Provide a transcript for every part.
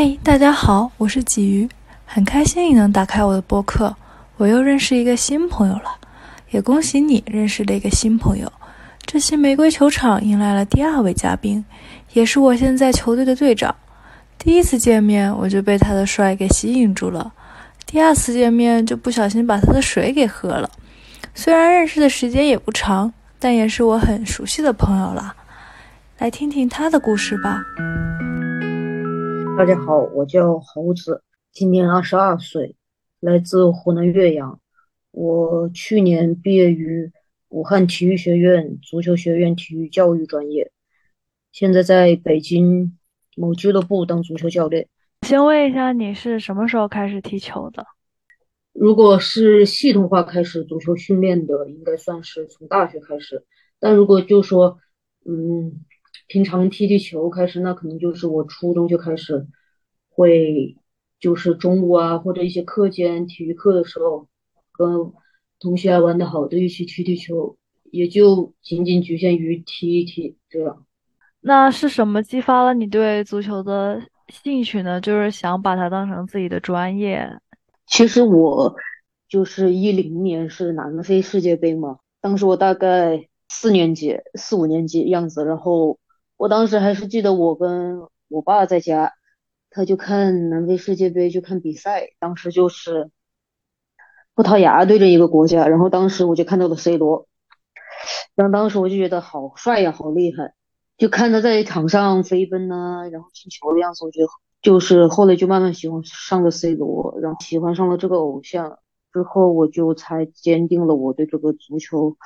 嗨，大家好，我是鲫鱼，很开心你能打开我的播客，我又认识一个新朋友了，也恭喜你认识了一个新朋友。这期玫瑰球场迎来了第二位嘉宾，也是我现在球队的队长。第一次见面我就被他的帅给吸引住了，第二次见面就不小心把他的水给喝了。虽然认识的时间也不长，但也是我很熟悉的朋友了。来听听他的故事吧。大家好，我叫猴子，今年二十二岁，来自湖南岳阳。我去年毕业于武汉体育学院足球学院体育教育专业，现在在北京某俱乐部当足球教练。先问一下，你是什么时候开始踢球的？如果是系统化开始足球训练的，应该算是从大学开始。但如果就说，嗯。平常踢踢球开始，那可能就是我初中就开始会，就是中午啊或者一些课间体育课的时候，跟同学玩的好的一起踢踢球，也就仅仅局限于踢一踢这样。那是什么激发了你对足球的兴趣呢？就是想把它当成自己的专业。其实我就是一零年是南非世界杯嘛，当时我大概四年级、四五年级样子，然后。我当时还是记得我跟我爸在家，他就看南非世界杯，就看比赛。当时就是葡萄牙对着一个国家，然后当时我就看到了 C 罗，然后当时我就觉得好帅呀，好厉害，就看他在场上飞奔呐，然后进球的样子，我觉得就是后来就慢慢喜欢上了 C 罗，然后喜欢上了这个偶像之后，我就才坚定了我对这个足球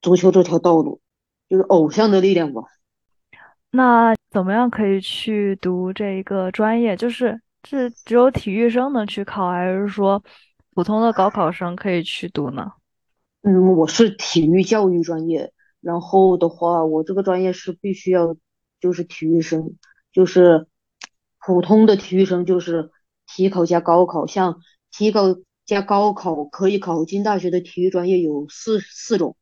足球这条道路，就是偶像的力量吧。那怎么样可以去读这一个专业？就是是只有体育生能去考，还是说普通的高考生可以去读呢？嗯，我是体育教育专业，然后的话，我这个专业是必须要就是体育生，就是普通的体育生就是体考加高考，像体考加高考可以考进大学的体育专业有四四种：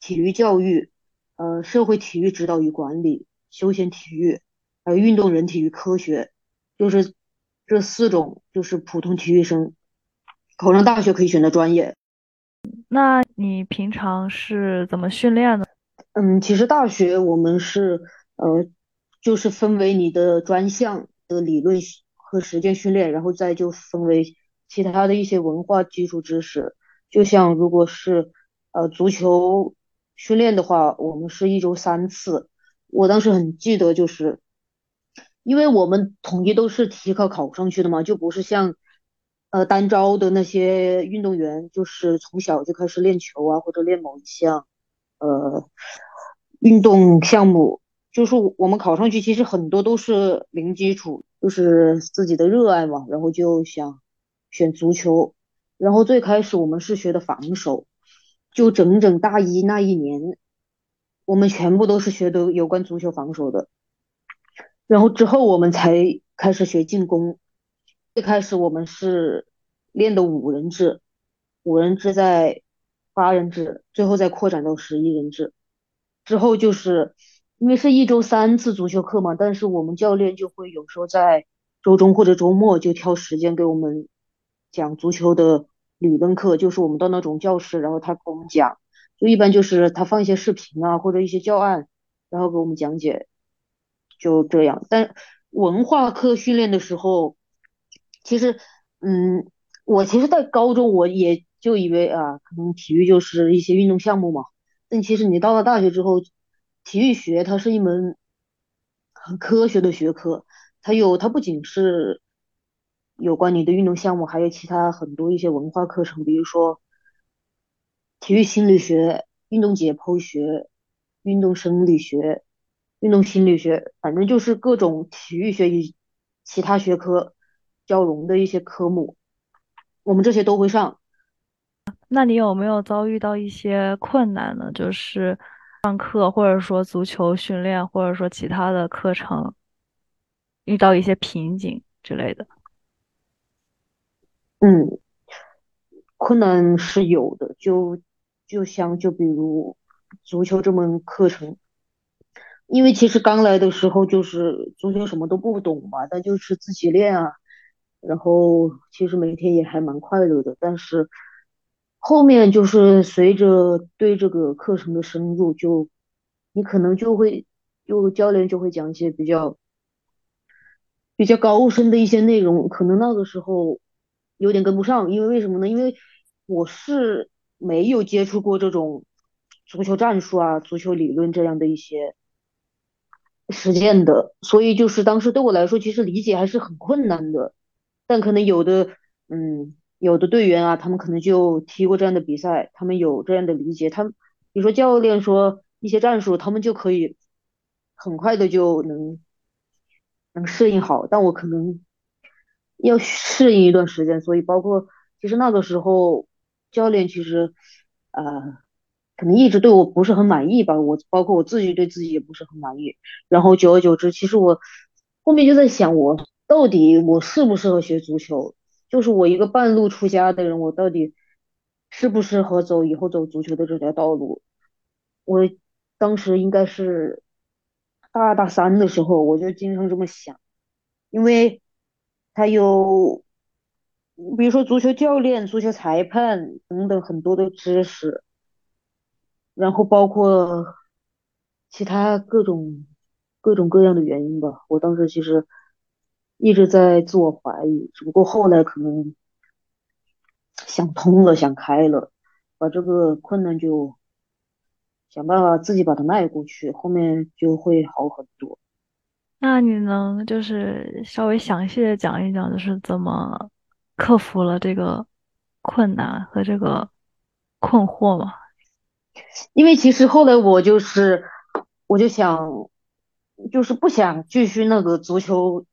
体育教育、呃社会体育指导与管理。休闲体育，还有运动人体与科学，就是这四种，就是普通体育生考上大学可以选的专业。那你平常是怎么训练的？嗯，其实大学我们是呃，就是分为你的专项的理论和实践训练，然后再就分为其他的一些文化基础知识。就像如果是呃足球训练的话，我们是一周三次。我当时很记得，就是因为我们统一都是体考考上去的嘛，就不是像呃单招的那些运动员，就是从小就开始练球啊，或者练某一项呃运动项目。就是我们考上去，其实很多都是零基础，就是自己的热爱嘛，然后就想选足球。然后最开始我们是学的防守，就整整大一那一年。我们全部都是学的有关足球防守的，然后之后我们才开始学进攻。最开始我们是练的五人制，五人制在八人制，最后再扩展到十一人制。之后就是因为是一周三次足球课嘛，但是我们教练就会有时候在周中或者周末就挑时间给我们讲足球的理论课，就是我们到那种教室，然后他给我们讲。就一般就是他放一些视频啊，或者一些教案，然后给我们讲解，就这样。但文化课训练的时候，其实，嗯，我其实，在高中我也就以为啊，可能体育就是一些运动项目嘛。但其实你到了大学之后，体育学它是一门很科学的学科，它有它不仅是有关你的运动项目，还有其他很多一些文化课程，比如说。体育心理学、运动解剖学、运动生理学、运动心理学，反正就是各种体育学与其他学科交融的一些科目，我们这些都会上。那你有没有遭遇到一些困难呢？就是上课，或者说足球训练，或者说其他的课程，遇到一些瓶颈之类的？嗯，困难是有的，就。就像就比如足球这门课程，因为其实刚来的时候就是足球什么都不懂嘛，但就是自己练啊，然后其实每天也还蛮快乐的。但是后面就是随着对这个课程的深入，就你可能就会，就教练就会讲一些比较比较高深的一些内容，可能那个时候有点跟不上，因为为什么呢？因为我是没有接触过这种足球战术啊、足球理论这样的一些。实践的，所以就是当时对我来说，其实理解还是很困难的。但可能有的，嗯，有的队员啊，他们可能就踢过这样的比赛，他们有这样的理解。他们比如说教练说一些战术，他们就可以很快的就能能适应好。但我可能要适应一段时间，所以包括其实那个时候教练其实啊。可能一直对我不是很满意吧，我包括我自己对自己也不是很满意。然后久而久之，其实我后面就在想，我到底我适不适合学足球？就是我一个半路出家的人，我到底适不适合走以后走足球的这条道路？我当时应该是大二大三的时候，我就经常这么想，因为他有，比如说足球教练、足球裁判等等很多的知识。然后包括其他各种各种各样的原因吧，我当时其实一直在自我怀疑，只不过后来可能想通了，想开了，把这个困难就想办法自己把它迈过去，后面就会好很多。那你能就是稍微详细的讲一讲，就是怎么克服了这个困难和这个困惑吗？因为其实后来我就是，我就想，就是不想继续那个足球，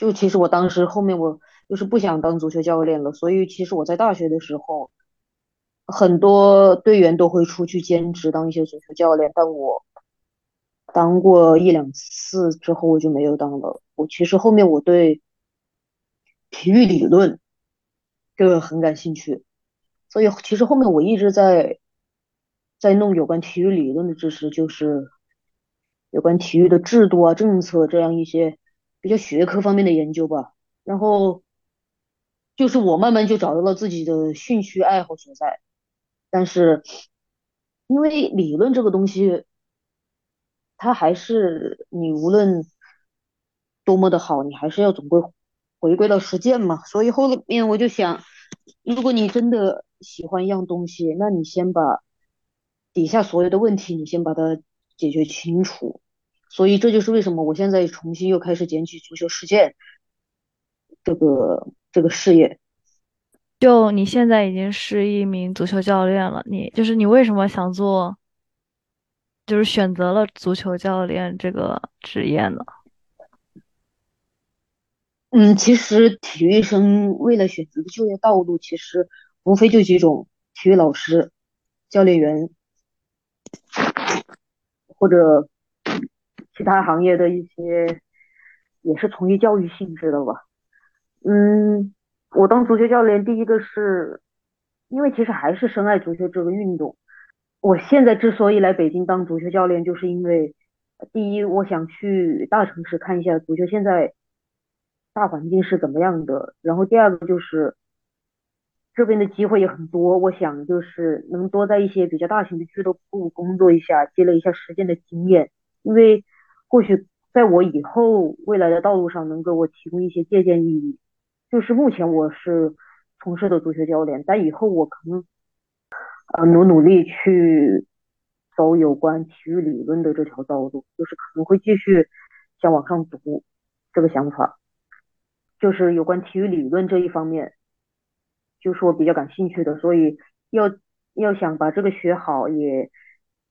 就其实我当时后面我就是不想当足球教练了，所以其实我在大学的时候，很多队员都会出去兼职当一些足球教练，但我当过一两次之后我就没有当了。我其实后面我对体育理论这个很感兴趣，所以其实后面我一直在。在弄有关体育理论的知识，就是有关体育的制度啊、政策这样一些比较学科方面的研究吧。然后就是我慢慢就找到了自己的兴趣爱好所在。但是因为理论这个东西，它还是你无论多么的好，你还是要总归回归到实践嘛。所以后面我就想，如果你真的喜欢一样东西，那你先把。底下所有的问题，你先把它解决清楚。所以这就是为什么我现在重新又开始捡起足球实践这个这个事业。就你现在已经是一名足球教练了，你就是你为什么想做，就是选择了足球教练这个职业呢？嗯，其实体育生为了选择的就业道路，其实无非就几种：体育老师、教练员。或者其他行业的一些也是从业教育性质的吧。嗯，我当足球教练，第一个是因为其实还是深爱足球这个运动。我现在之所以来北京当足球教练，就是因为第一，我想去大城市看一下足球现在大环境是怎么样的，然后第二个就是。这边的机会也很多，我想就是能多在一些比较大型的俱乐部工作一下，积累一下实践的经验，因为或许在我以后未来的道路上能给我提供一些借鉴意义。就是目前我是从事的足球教练，但以后我可能呃努努力去走有关体育理论的这条道路，就是可能会继续想往上读这个想法，就是有关体育理论这一方面。就是我比较感兴趣的，所以要要想把这个学好，也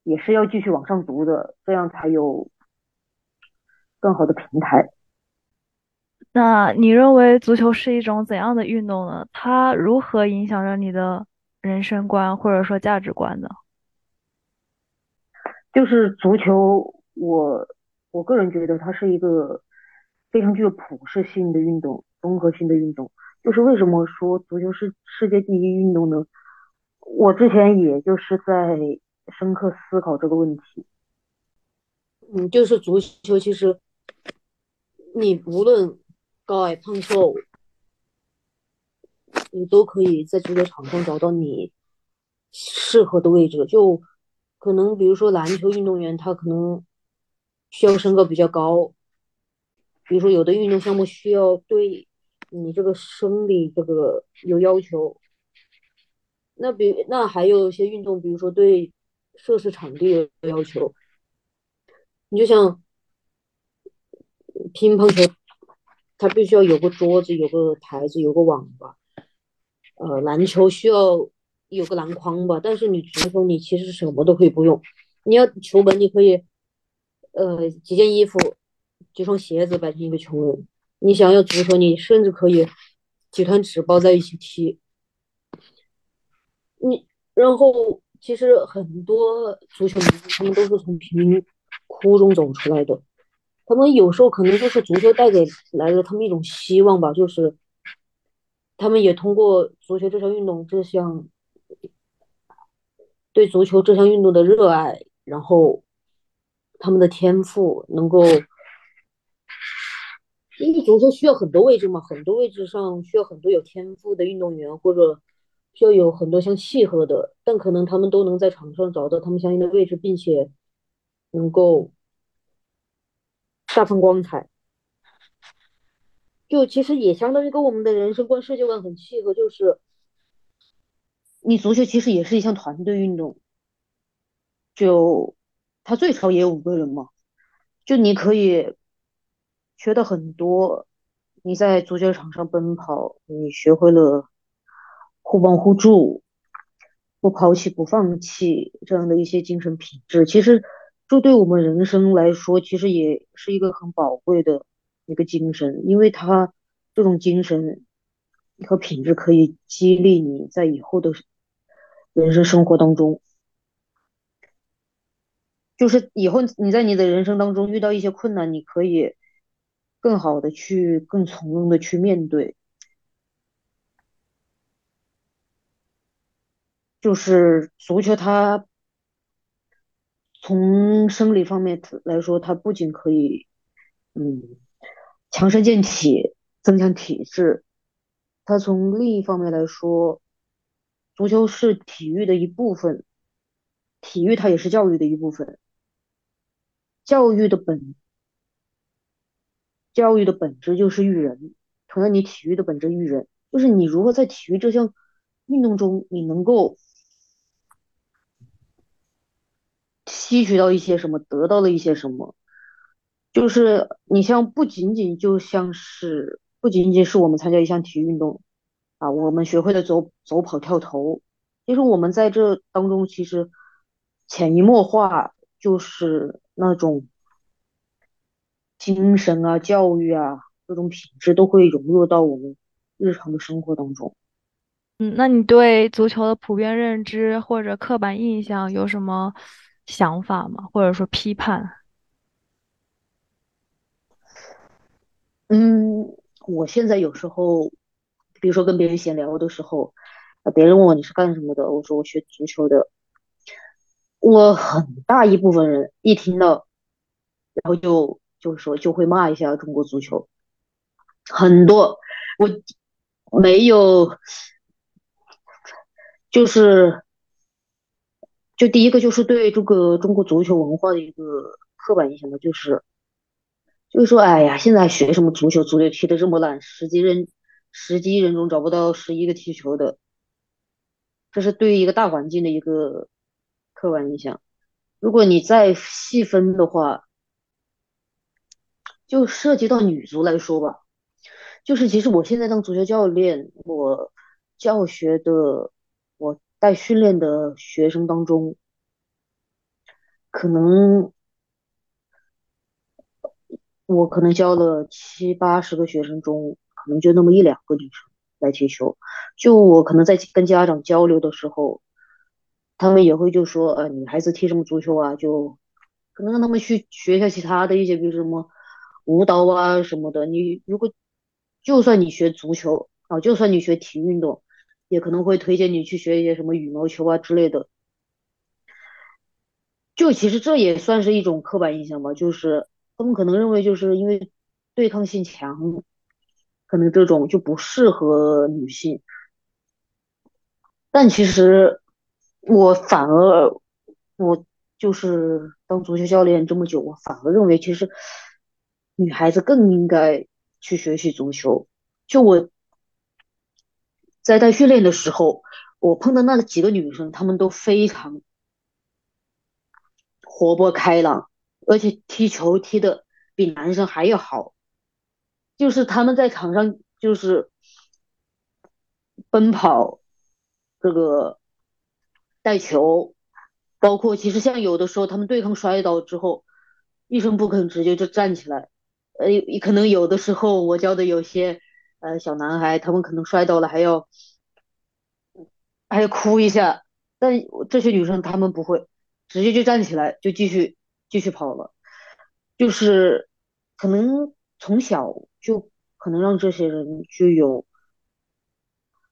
也是要继续往上读的，这样才有更好的平台。那你认为足球是一种怎样的运动呢？它如何影响着你的人生观或者说价值观呢？就是足球，我我个人觉得它是一个非常具有普适性的运动，综合性的运动。就是为什么说足球是世界第一运动呢？我之前也就是在深刻思考这个问题。嗯，就是足球，其实你无论高矮胖瘦，你都可以在足球场上找到你适合的位置。就可能比如说篮球运动员，他可能需要身高比较高，比如说有的运动项目需要对你这个生理这个有要求。那比那还有一些运动，比如说对设施场地有要求。你就像乒乓球，它必须要有个桌子、有个台子、有个网吧。呃，篮球需要有个篮筐吧，但是你足球你其实什么都可以不用。你要球门，你可以呃几件衣服、几双鞋子摆成一个球门。你想要足球，你甚至可以几团纸包在一起踢。你然后其实很多足球明星他们都是从贫民窟中走出来的，他们有时候可能就是足球带给来了他们一种希望吧，就是他们也通过足球这项运动这项对足球这项运动的热爱，然后他们的天赋能够，因为足球需要很多位置嘛，很多位置上需要很多有天赋的运动员或者。需要有很多相契合的，但可能他们都能在场上找到他们相应的位置，并且能够大放光彩。就其实也相当于跟我们的人生观、世界观很契合，就是你足球其实也是一项团队运动，就他最少也有五个人嘛，就你可以学的很多。你在足球场上奔跑，你学会了。互帮互助，不抛弃不放弃这样的一些精神品质，其实这对我们人生来说，其实也是一个很宝贵的一个精神，因为它这种精神和品质可以激励你在以后的人生生活当中，就是以后你在你的人生当中遇到一些困难，你可以更好的去，更从容的去面对。就是足球，它从生理方面来说，它不仅可以，嗯，强身健体，增强体质。它从另一方面来说，足球是体育的一部分，体育它也是教育的一部分。教育的本，教育的本质就是育人。同样，你体育的本质育人，就是你如何在体育这项运动中，你能够。吸取到一些什么，得到了一些什么，就是你像不仅仅就像是不仅仅是我们参加一项体育运动啊，我们学会了走走跑跳投，其实我们在这当中其实潜移默化就是那种精神啊、教育啊各种品质都会融入到我们日常的生活当中。嗯，那你对足球的普遍认知或者刻板印象有什么？想法吗？或者说批判？嗯，我现在有时候，比如说跟别人闲聊的时候，啊，别人问我你是干什么的，我说我学足球的。我很大一部分人一听到，然后就就是说就会骂一下中国足球。很多我没有，就是。就第一个就是对这个中国足球文化的一个刻板印象吧，就是，就是说，哎呀，现在学什么足球，足球踢得这么烂，十几人，十几人中找不到十一个踢球的，这是对于一个大环境的一个刻板印象。如果你再细分的话，就涉及到女足来说吧，就是其实我现在当足球教练，我教学的我。带训练的学生当中，可能我可能教了七八十个学生中，可能就那么一两个女生来踢球。就我可能在跟家长交流的时候，他们也会就说：“呃，女孩子踢什么足球啊？就可能让他们去学一下其他的一些，比如什么舞蹈啊什么的。你如果就算你学足球啊，就算你学体育运动。”也可能会推荐你去学一些什么羽毛球啊之类的。就其实这也算是一种刻板印象吧，就是他们可能认为就是因为对抗性强，可能这种就不适合女性。但其实我反而我就是当足球教练这么久，我反而认为其实女孩子更应该去学习足球。就我在带训练的时候，我碰到那几个女生，她们都非常。活泼开朗，而且踢球踢的比男生还要好。就是他们在场上就是奔跑，这个带球，包括其实像有的时候他们对抗摔倒之后，一声不吭直接就站起来。呃，可能有的时候我教的有些呃小男孩，他们可能摔倒了还要还要哭一下，但这些女生她们不会。直接就站起来，就继续继续跑了，就是可能从小就可能让这些人具有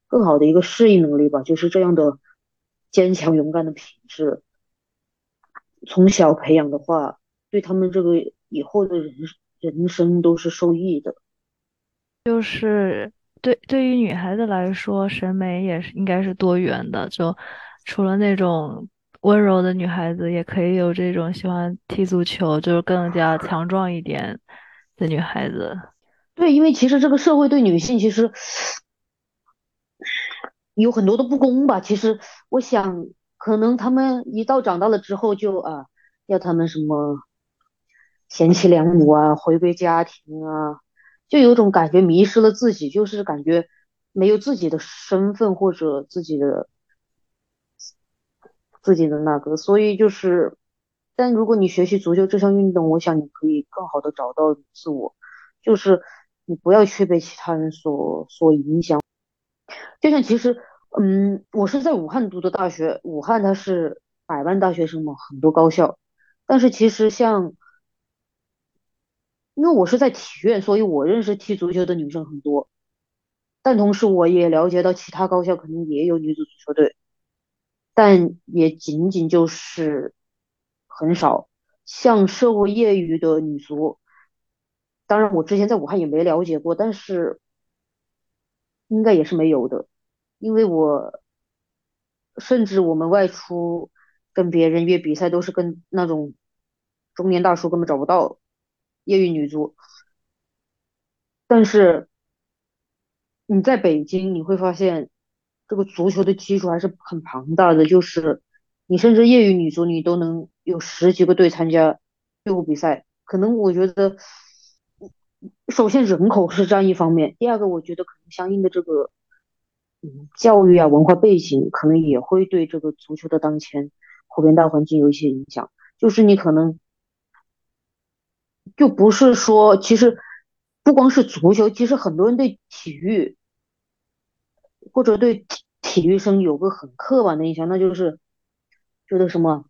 更好的一个适应能力吧，就是这样的坚强勇敢的品质，从小培养的话，对他们这个以后的人人生都是受益的。就是对对于女孩子来说，审美也是应该是多元的，就除了那种。温柔的女孩子也可以有这种喜欢踢足球，就是更加强壮一点的女孩子。对，因为其实这个社会对女性其实有很多的不公吧。其实我想，可能他们一到长大了之后，就啊，要他们什么贤妻良母啊，回归家庭啊，就有种感觉迷失了自己，就是感觉没有自己的身份或者自己的。自己的那个，所以就是，但如果你学习足球这项运动，我想你可以更好的找到自我，就是你不要去被其他人所所影响。就像其实，嗯，我是在武汉读的大学，武汉它是百万大学生嘛，很多高校，但是其实像，因为我是在体院，所以我认识踢足球的女生很多，但同时我也了解到其他高校可能也有女子足球队。但也仅仅就是很少，像社会业余的女足，当然我之前在武汉也没了解过，但是应该也是没有的，因为我甚至我们外出跟别人约比赛都是跟那种中年大叔根本找不到业余女足，但是你在北京你会发现。这个足球的基础还是很庞大的，就是你甚至业余女足你都能有十几个队参加队伍比赛。可能我觉得，首先人口是占一方面，第二个我觉得可能相应的这个，嗯，教育啊文化背景可能也会对这个足球的当前普遍大环境有一些影响。就是你可能就不是说，其实不光是足球，其实很多人对体育。或者对体体育生有个很刻板的印象，那就是觉得什么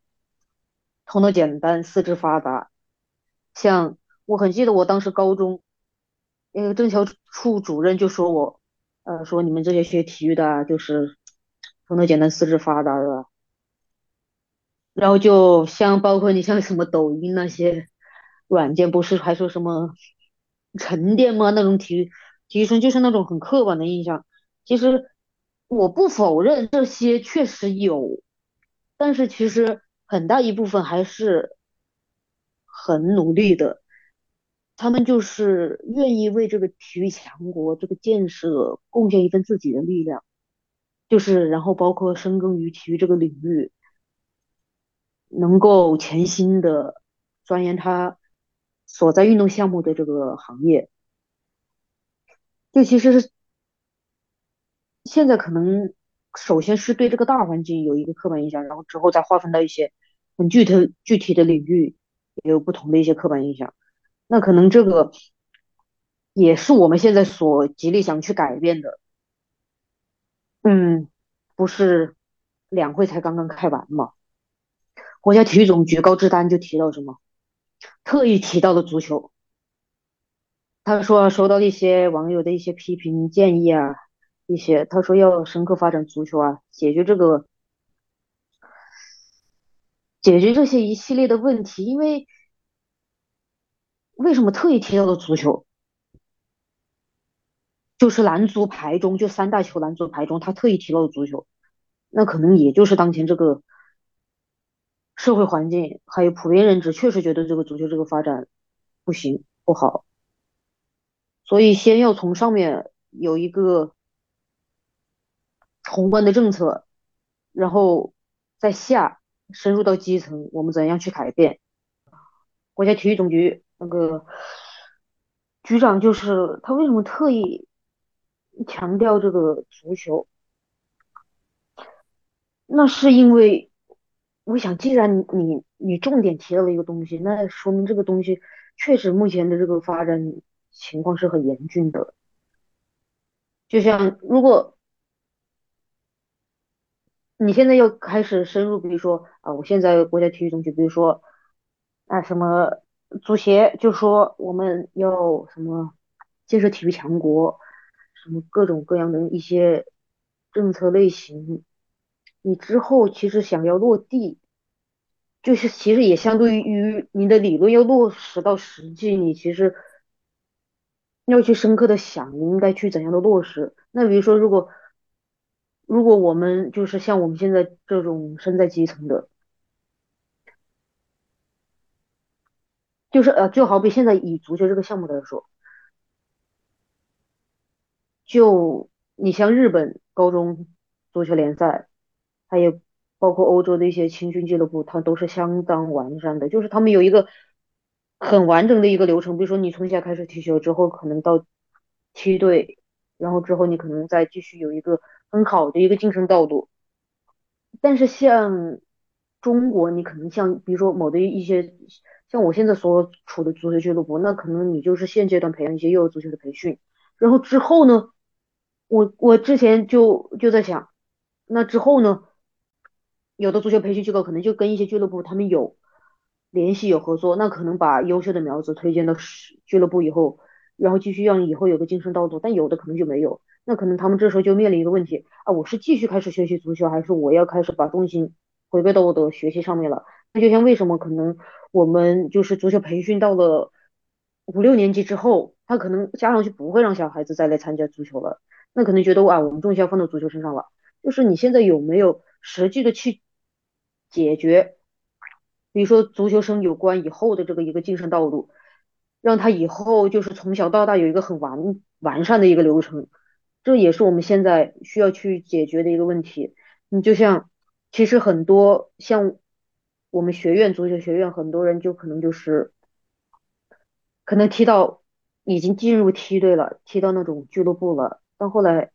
头脑简单、四肢发达。像我很记得我当时高中，那个政教处主任就说我，呃，说你们这些学体育的，就是头脑简单、四肢发达的。然后就像包括你像什么抖音那些软件，不是还说什么沉淀吗？那种体育体育生就是那种很刻板的印象。其实我不否认这些确实有，但是其实很大一部分还是很努力的，他们就是愿意为这个体育强国这个建设贡献一份自己的力量，就是然后包括深耕于体育这个领域，能够潜心的钻研他所在运动项目的这个行业，就其实是。现在可能首先是对这个大环境有一个刻板印象，然后之后再划分到一些很具体具体的领域，也有不同的一些刻板印象。那可能这个也是我们现在所极力想去改变的。嗯，不是两会才刚刚开完嘛？国家体育总局高志丹就提到什么，特意提到了足球。他说收到一些网友的一些批评建议啊。一些他说要深刻发展足球啊，解决这个解决这些一系列的问题，因为为什么特意提到了足球？就是男足排中，就三大球男足排中，他特意提到了足球，那可能也就是当前这个社会环境还有普遍认知，确实觉得这个足球这个发展不行不好，所以先要从上面有一个宏观的政策，然后在下深入到基层，我们怎样去改变？国家体育总局那个局长就是他，为什么特意？强调这个足球，那是因为我想，既然你你重点提到了一个东西，那说明这个东西确实目前的这个发展情况是很严峻的。就像如果你现在要开始深入，比如说啊，我现在国家体育总局，比如说啊什么足协就说我们要什么建设体育强国。什么各种各样的一些政策类型，你之后其实想要落地，就是其实也相对于你的理论要落实到实际，你其实要去深刻的想你应该去怎样的落实。那比如说，如果如果我们就是像我们现在这种身在基层的，就是呃，就好比现在以足球这个项目来说。就你像日本高中足球联赛，还有包括欧洲的一些青训俱乐部，它都是相当完善的。就是他们有一个很完整的一个流程，比如说你从小开始踢球之后，可能到梯队，然后之后你可能再继续有一个很好的一个晋升道路。但是像中国，你可能像比如说某的一些，像我现在所处的足球俱乐部，那可能你就是现阶段培养一些幼儿足球的培训，然后之后呢？我我之前就就在想，那之后呢，有的足球培训机构可能就跟一些俱乐部他们有联系有合作，那可能把优秀的苗子推荐到俱乐部以后，然后继续让以后有个晋升道路，但有的可能就没有，那可能他们这时候就面临一个问题啊，我是继续开始学习足球，还是我要开始把重心回归到我的学习上面了？那就像为什么可能我们就是足球培训到了五六年级之后，他可能家长就不会让小孩子再来参加足球了。那可能觉得啊，我们重心要放到足球身上了。就是你现在有没有实际的去解决，比如说足球生有关以后的这个一个晋升道路，让他以后就是从小到大有一个很完完善的一个流程，这也是我们现在需要去解决的一个问题。你就像其实很多像我们学院足球学院，很多人就可能就是可能踢到已经进入梯队了，踢到那种俱乐部了。到后来，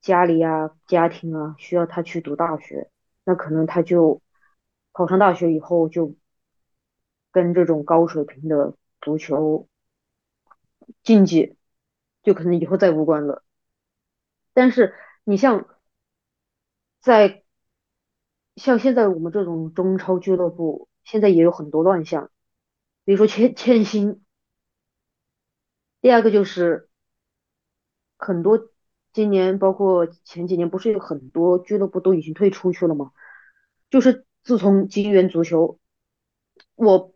家里啊、家庭啊需要他去读大学，那可能他就考上大学以后就跟这种高水平的足球竞技，就可能以后再无关了。但是你像在像现在我们这种中超俱乐部，现在也有很多乱象，比如说欠欠薪，第二个就是。很多今年包括前几年，不是有很多俱乐部都已经退出去了吗？就是自从金元足球，我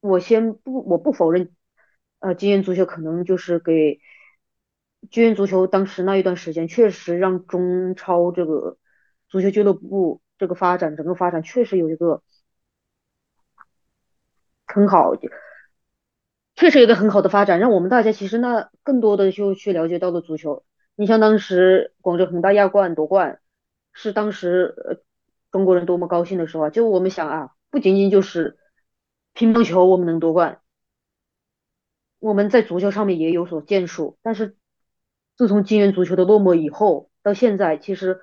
我先不我不否认，呃，金元足球可能就是给金元足球当时那一段时间，确实让中超这个足球俱乐部这个发展整个发展确实有一个很好。确实有一个很好的发展，让我们大家其实那更多的就去了解到了足球。你像当时广州恒大亚冠夺冠，是当时呃中国人多么高兴的时候啊！就我们想啊，不仅仅就是乒乓球我们能夺冠，我们在足球上面也有所建树。但是自从金元足球的落寞以后，到现在其实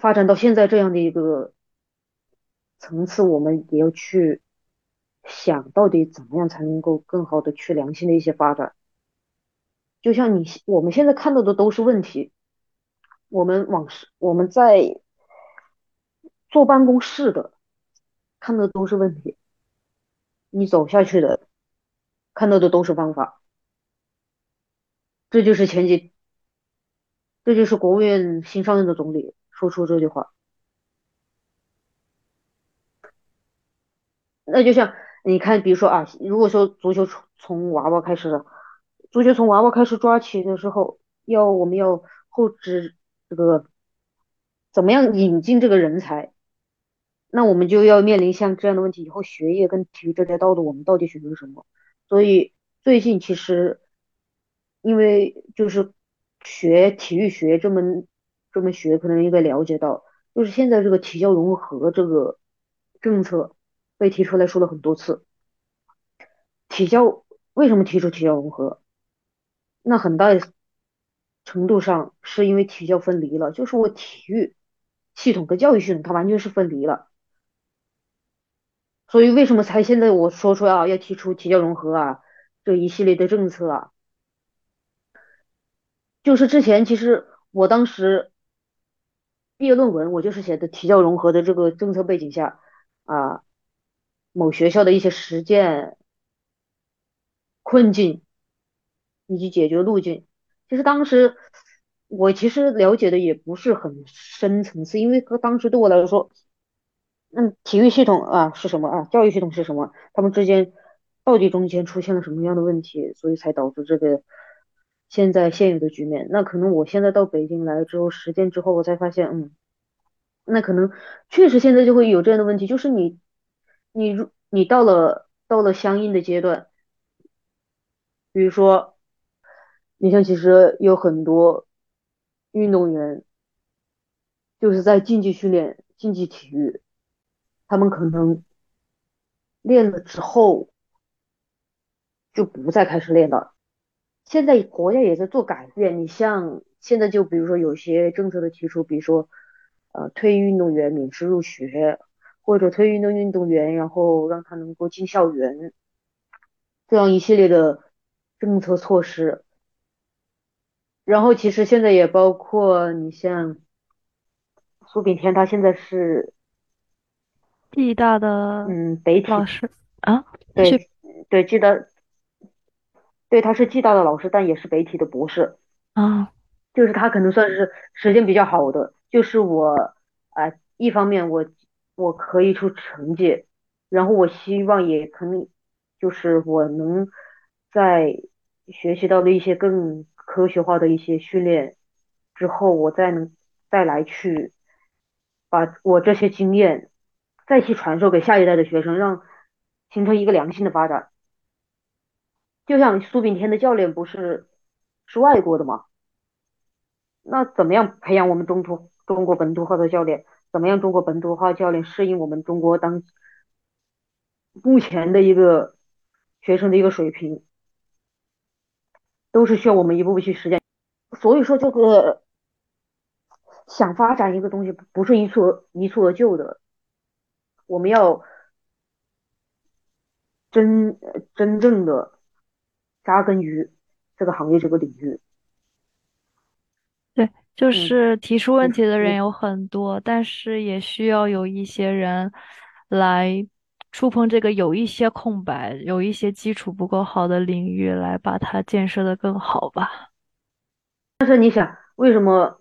发展到现在这样的一个层次，我们也要去。想到底怎么样才能够更好的去良性的一些发展？就像你我们现在看到的都是问题，我们往我们在坐办公室的看的都是问题，你走下去的看到的都是方法。这就是前几，这就是国务院新上任的总理说出这句话。那就像你看，比如说啊，如果说足球从从娃娃开始的，足球从娃娃开始抓起的时候，要我们要后置这个怎么样引进这个人才，那我们就要面临像这样的问题，以后学业跟体育这条道路，我们到底选择什么？所以最近其实因为就是学体育学这门这门学，可能应该了解到，就是现在这个体教融合这个政策。被提出来说了很多次，体教为什么提出体教融合？那很大程度上是因为体教分离了，就是我体育系统跟教育系统它完全是分离了。所以为什么才现在我说出来啊，要提出提教融合啊这一系列的政策啊？就是之前其实我当时毕业论文我就是写的提教融合的这个政策背景下啊。某学校的一些实践困境以及解决路径，其实当时我其实了解的也不是很深层次，因为当时对我来说，嗯，体育系统啊是什么啊，教育系统是什么，他们之间到底中间出现了什么样的问题，所以才导致这个现在现有的局面。那可能我现在到北京来之后实践之后，我才发现，嗯，那可能确实现在就会有这样的问题，就是你。你如你到了到了相应的阶段，比如说，你像其实有很多运动员，就是在竞技训练、竞技体育，他们可能练了之后就不再开始练了。现在国家也在做改变，你像现在就比如说有些政策的提出，比如说呃，退役运动员免试入学。或者退役的运动员，然后让他能够进校园，这样一系列的政策措施。然后其实现在也包括你像苏炳添，他现在是暨大的嗯北体老师啊，对对暨大，对他是暨大的老师，但也是北体的博士啊，就是他可能算是时间比较好的，就是我啊一方面我。我可以出成绩，然后我希望也可能就是我能在学习到的一些更科学化的一些训练之后，我再能再来去把我这些经验再去传授给下一代的学生，让形成一个良性的发展。就像苏炳添的教练不是是外国的吗？那怎么样培养我们中途中国本土化的教练？怎么样？中国本土化教练适应我们中国当目前的一个学生的一个水平，都是需要我们一步步去实践。所以说，这个想发展一个东西，不是一蹴一蹴而就的。我们要真真正的扎根于这个行业这个领域。对就是提出问题的人有很多，但是也需要有一些人来触碰这个有一些空白、有一些基础不够好的领域，来把它建设的更好吧。但是你想，为什么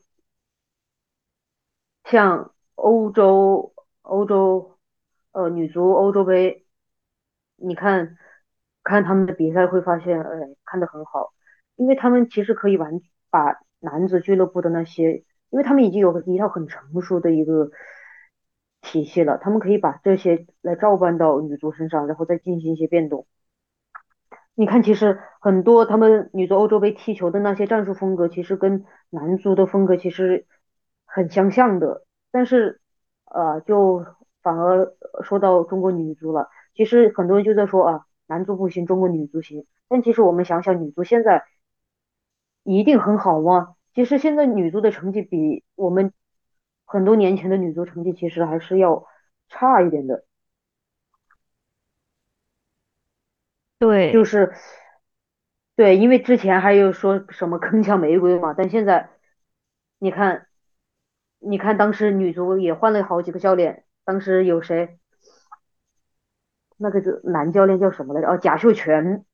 像欧洲、欧洲呃女足欧洲杯，你看看他们的比赛会发现，哎，看得很好，因为他们其实可以完把。男子俱乐部的那些，因为他们已经有一套很成熟的一个体系了，他们可以把这些来照搬到女足身上，然后再进行一些变动。你看，其实很多他们女足欧洲杯踢球的那些战术风格，其实跟男足的风格其实很相像的。但是，呃，就反而说到中国女足了，其实很多人就在说啊，男足不行，中国女足行。但其实我们想想，女足现在。一定很好吗？其实现在女足的成绩比我们很多年前的女足成绩其实还是要差一点的。对，就是对，因为之前还有说什么铿锵玫瑰嘛，但现在你看，你看当时女足也换了好几个教练，当时有谁？那个男教练叫什么来着？哦，贾秀全。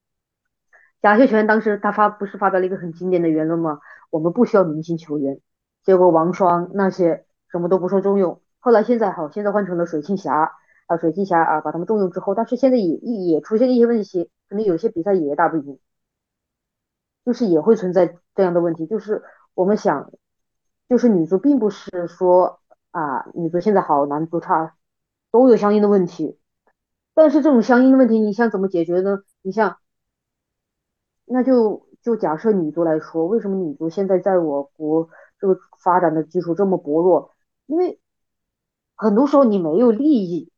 贾秀全当时他发不是发表了一个很经典的言论吗？我们不需要明星球员。结果王霜那些什么都不受重用。后来现在好，现在换成了水庆霞，啊水庆霞啊把他们重用之后，但是现在也也出现了一些问题，可能有些比赛也打不赢，就是也会存在这样的问题，就是我们想，就是女足并不是说啊女足现在好，男足差，都有相应的问题，但是这种相应的问题，你想怎么解决呢？你像，那就就假设女足来说，为什么女足现在在我国这个发展的基础这么薄弱？因为很多时候你没有利益，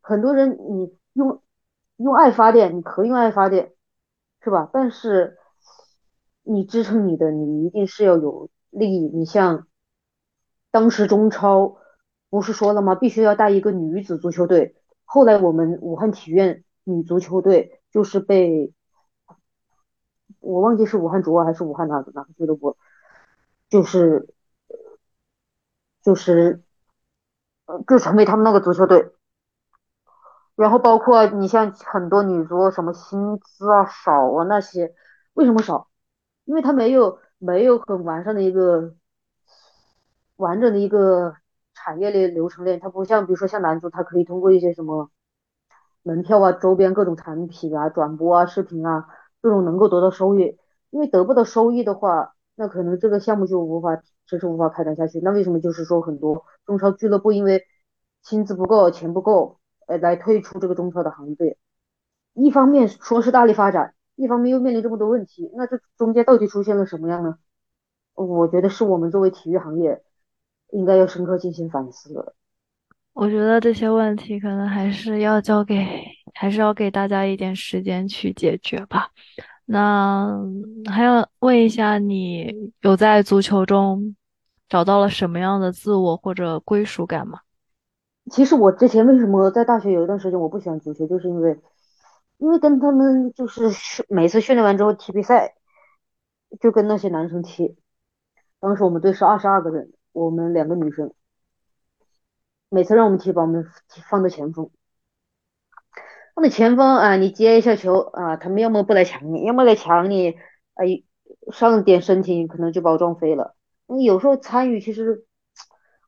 很多人你用用爱发电，你可以用爱发电，是吧？但是你支撑你的，你一定是要有利益。你像当时中超不是说了吗？必须要带一个女子足球队。后来我们武汉体院女足球队就是被我忘记是武汉卓还是武汉哪哪个俱乐部，就是就是呃就成为他们那个足球队。然后包括你像很多女足什么薪资啊少啊那些，为什么少？因为他没有没有很完善的一个完整的一个产业链流程链，它不像比如说像男足，它可以通过一些什么门票啊、周边各种产品啊、转播啊、视频啊这种能够得到收益。因为得不到收益的话，那可能这个项目就无法迟迟无法开展下去。那为什么就是说很多中超俱乐部因为薪资不够、钱不够，呃，来退出这个中超的行列？一方面说是大力发展。一方面又面临这么多问题，那这中间到底出现了什么样呢？我觉得是我们作为体育行业应该要深刻进行反思了。我觉得这些问题可能还是要交给，还是要给大家一点时间去解决吧。那还要问一下，你有在足球中找到了什么样的自我或者归属感吗？其实我之前为什么在大学有一段时间我不喜欢足球，就是因为。因为跟他们就是每次训练完之后踢比赛，就跟那些男生踢。当时我们队是二十二个人，我们两个女生，每次让我们踢，把我们放在前锋。放在前锋啊，你接一下球啊，他们要么不来抢你，要么来抢你，哎，上点身体可能就把我撞飞了。你有时候参与其实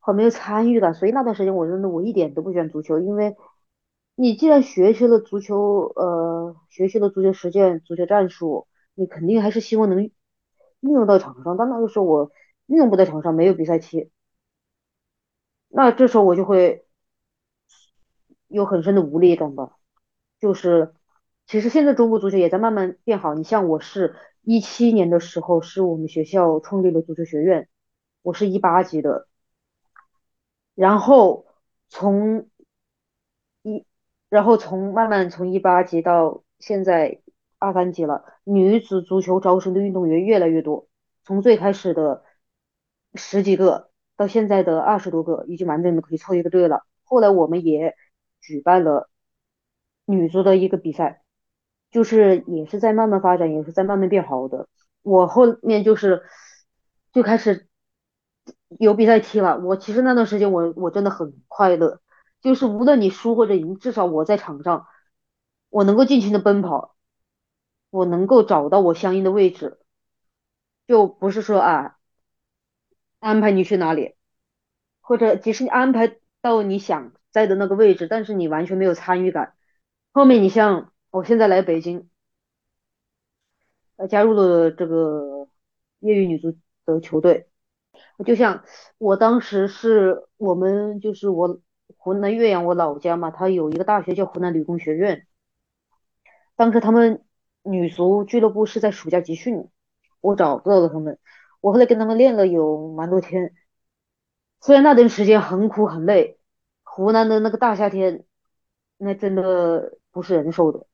很没有参与的，所以那段时间我真的我一点都不喜欢足球，因为。你既然学习了足球，呃，学习了足球实践、足球战术，你肯定还是希望能运用到场上。但那个时候我运用不在场上，没有比赛踢，那这时候我就会有很深的无力感吧。就是，其实现在中国足球也在慢慢变好。你像我是一七年的时候，是我们学校创立了足球学院，我是一八级的，然后从一。然后从慢慢从一八级到现在二三级了，女子足球招生的运动员越来越多，从最开始的十几个到现在的二十多个，已经完整的可以凑一个队了。后来我们也举办了女足的一个比赛，就是也是在慢慢发展，也是在慢慢变好的。我后面就是就开始有比赛踢了。我其实那段时间我我真的很快乐。就是无论你输或者赢，至少我在场上，我能够尽情的奔跑，我能够找到我相应的位置，就不是说啊，安排你去哪里，或者即使你安排到你想在的那个位置，但是你完全没有参与感。后面你像我现在来北京，呃，加入了这个业余女足的球队，就像我当时是我们就是我。湖南岳阳，我老家嘛，它有一个大学叫湖南理工学院。当时他们女足俱乐部是在暑假集训，我找到了他们，我后来跟他们练了有蛮多天。虽然那段时间很苦很累，湖南的那个大夏天，那真的不是人受的。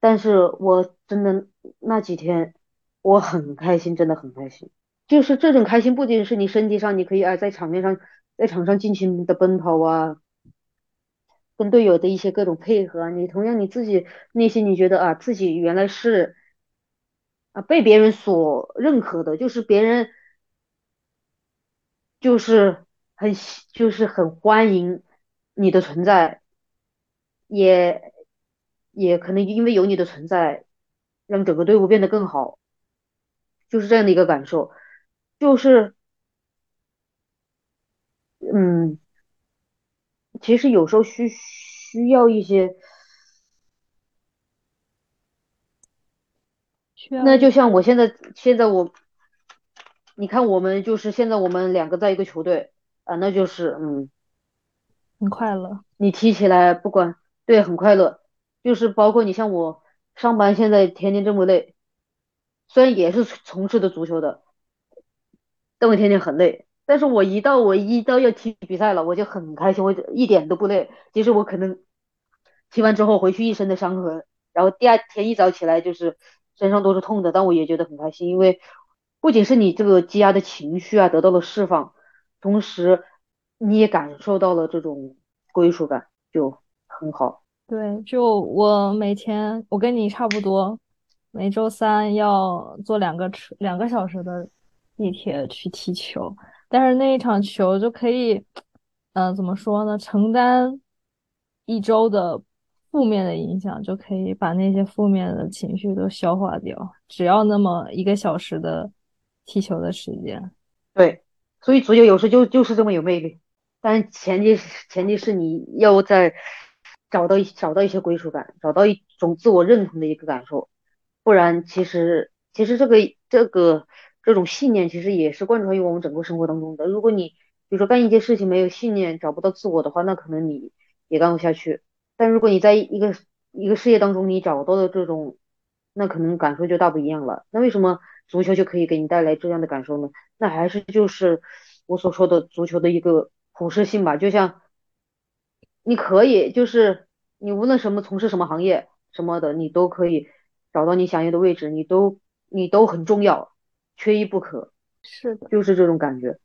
但是我真的那几天我很开心，真的很开心。就是这种开心，不仅是你身体上，你可以啊在场面上。在场上尽情的奔跑啊，跟队友的一些各种配合，你同样你自己内心你觉得啊，自己原来是被别人所认可的，就是别人就是很就是很欢迎你的存在，也也可能因为有你的存在，让整个队伍变得更好，就是这样的一个感受，就是。嗯，其实有时候需需要一些，那就像我现在现在我，你看我们就是现在我们两个在一个球队啊，那就是嗯，很快乐。你踢起来不管对很快乐，就是包括你像我上班现在天天这么累，虽然也是从事的足球的，但我天天很累。但是我一到我一到要踢比赛了，我就很开心，我就一点都不累。其实我可能踢完之后回去一身的伤痕，然后第二天一早起来就是身上都是痛的，但我也觉得很开心，因为不仅是你这个积压的情绪啊得到了释放，同时你也感受到了这种归属感，就很好。对，就我每天我跟你差不多，每周三要坐两个车两个小时的地铁去踢球。但是那一场球就可以，嗯、怎么说呢？承担一周的负面的影响，就可以把那些负面的情绪都消化掉。只要那么一个小时的踢球的时间，对，所以足球有时就就是这么有魅力，但前提前提是你要在找到找到一些归属感，找到一种自我认同的一个感受，不然其实其实这个这个这种信念其实也是贯穿于我们整个生活当中的。如果你比如说干一件事情没有信念，找不到自我的话，那可能你也干不下去。但如果你在一个一个事业当中你找到的这种，那可能感受就大不一样了。那为什么足球就可以给你带来这样的感受呢？那还是就是我所说的足球的一个普适性吧，就像你可以就是你无论什么从事什么行业什么的，你都可以找到你想要的位置，你都你都很重要，缺一不可，是的，就是这种感觉。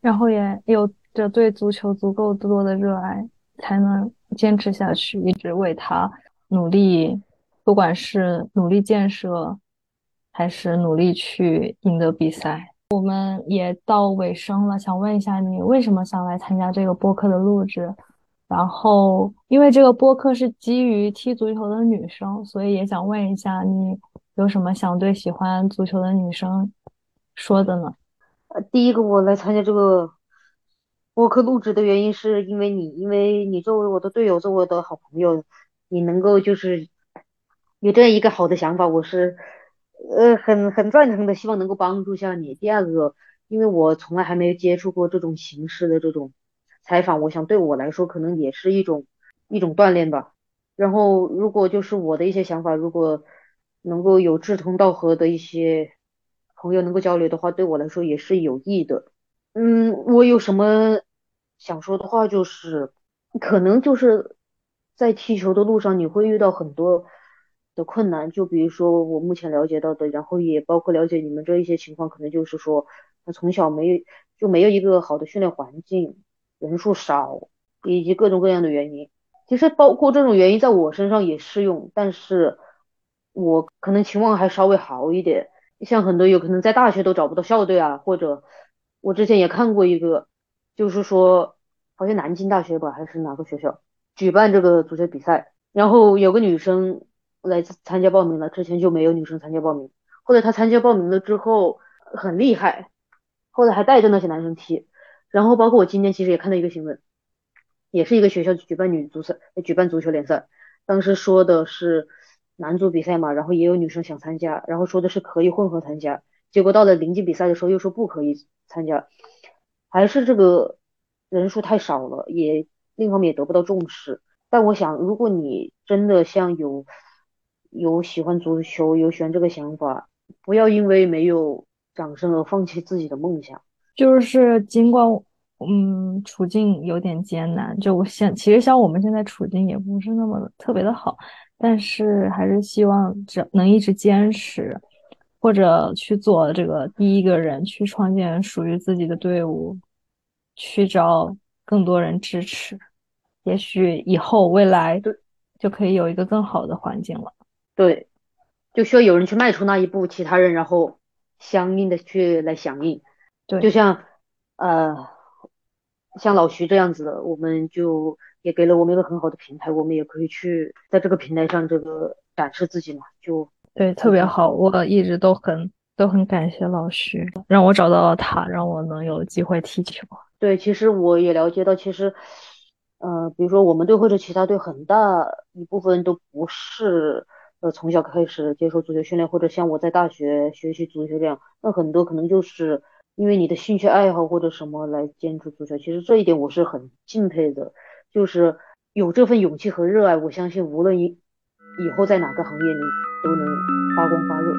然后也有着对足球足够多的热爱，才能坚持下去，一直为他努力，不管是努力建设，还是努力去赢得比赛。我们也到尾声了，想问一下你为什么想来参加这个播客的录制？然后，因为这个播客是基于踢足球的女生，所以也想问一下你有什么想对喜欢足球的女生说的呢？呃，第一个我来参加这个播客录制的原因是因为你，因为你作为我的队友，作为我的好朋友，你能够就是有这样一个好的想法，我是呃很很赞成的，希望能够帮助一下你。第二个，因为我从来还没有接触过这种形式的这种采访，我想对我来说可能也是一种一种锻炼吧。然后，如果就是我的一些想法，如果能够有志同道合的一些朋友能够交流的话，对我来说也是有益的。嗯，我有什么想说的话，就是可能就是在踢球的路上，你会遇到很多的困难，就比如说我目前了解到的，然后也包括了解你们这一些情况，可能就是说，他从小没就没有一个好的训练环境，人数少，以及各种各样的原因。其实包括这种原因在我身上也适用，但是我可能情况还稍微好一点。像很多有可能在大学都找不到校队啊，或者我之前也看过一个，就是说好像南京大学吧，还是哪个学校举办这个足球比赛，然后有个女生来参加报名了，之前就没有女生参加报名，后来她参加报名了之后很厉害，后来还带着那些男生踢，然后包括我今天其实也看到一个新闻，也是一个学校举办女足赛，举办足球联赛，当时说的是。男足比赛嘛，然后也有女生想参加，然后说的是可以混合参加，结果到了临近比赛的时候又说不可以参加，还是这个人数太少了，也另一方面也得不到重视。但我想，如果你真的像有有喜欢足球、有喜欢这个想法，不要因为没有掌声而放弃自己的梦想。就是尽管嗯处境有点艰难，就我现其实像我们现在处境也不是那么特别的好。但是还是希望只能一直坚持，或者去做这个第一个人，去创建属于自己的队伍，去找更多人支持。也许以后未来就可以有一个更好的环境了。对，就需要有人去迈出那一步，其他人然后相应的去来响应。对，就像呃，像老徐这样子的，我们就。也给了我们一个很好的平台，我们也可以去在这个平台上这个展示自己嘛，就对，特别好。我一直都很都很感谢老徐，让我找到了他，让我能有机会踢球。对，其实我也了解到，其实，呃，比如说我们队或者其他队，很大一部分都不是呃从小开始接受足球训练，或者像我在大学学习足球这样，那很多可能就是因为你的兴趣爱好或者什么来坚持足球。其实这一点我是很敬佩的，就是有这份勇气和热爱，我相信无论以以后在哪个行业，里都能发光发热。